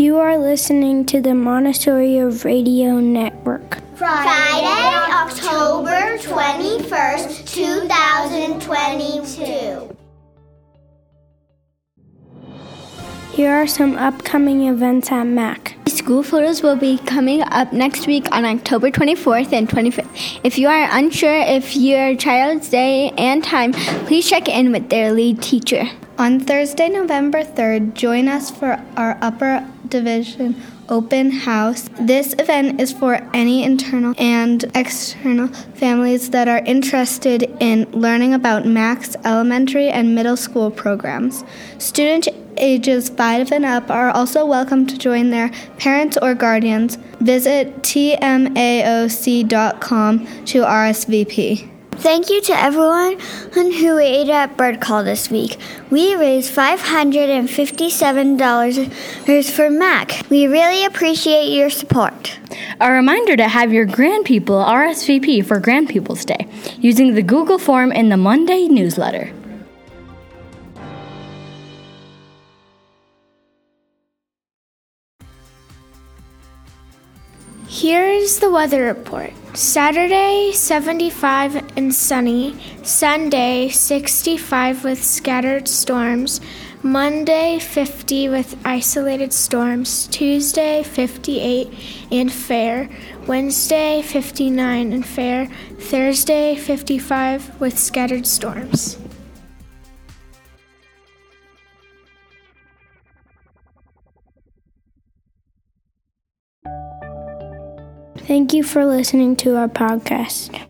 You are listening to the Montessori Radio Network. Friday, October 21st, 2022. Here are some upcoming events at MAC. School photos will be coming up next week on October 24th and 25th. If you are unsure if your child's day and time, please check in with their lead teacher. On Thursday, November 3rd, join us for our upper division open house. This event is for any internal and external families that are interested in learning about MAC's elementary and middle school programs. Students ages 5 and up are also welcome to join their parents or guardians. Visit tmaoc.com to RSVP. Thank you to everyone who ate at Birdcall this week. We raised $557 for MAC. We really appreciate your support. A reminder to have your grandpeople RSVP for Grandpeople's Day using the Google form in the Monday newsletter. Here's the weather report. Saturday, 75 and sunny. Sunday, 65 with scattered storms. Monday, 50 with isolated storms. Tuesday, 58 and fair. Wednesday, 59 and fair. Thursday, 55 with scattered storms. Thank you for listening to our podcast.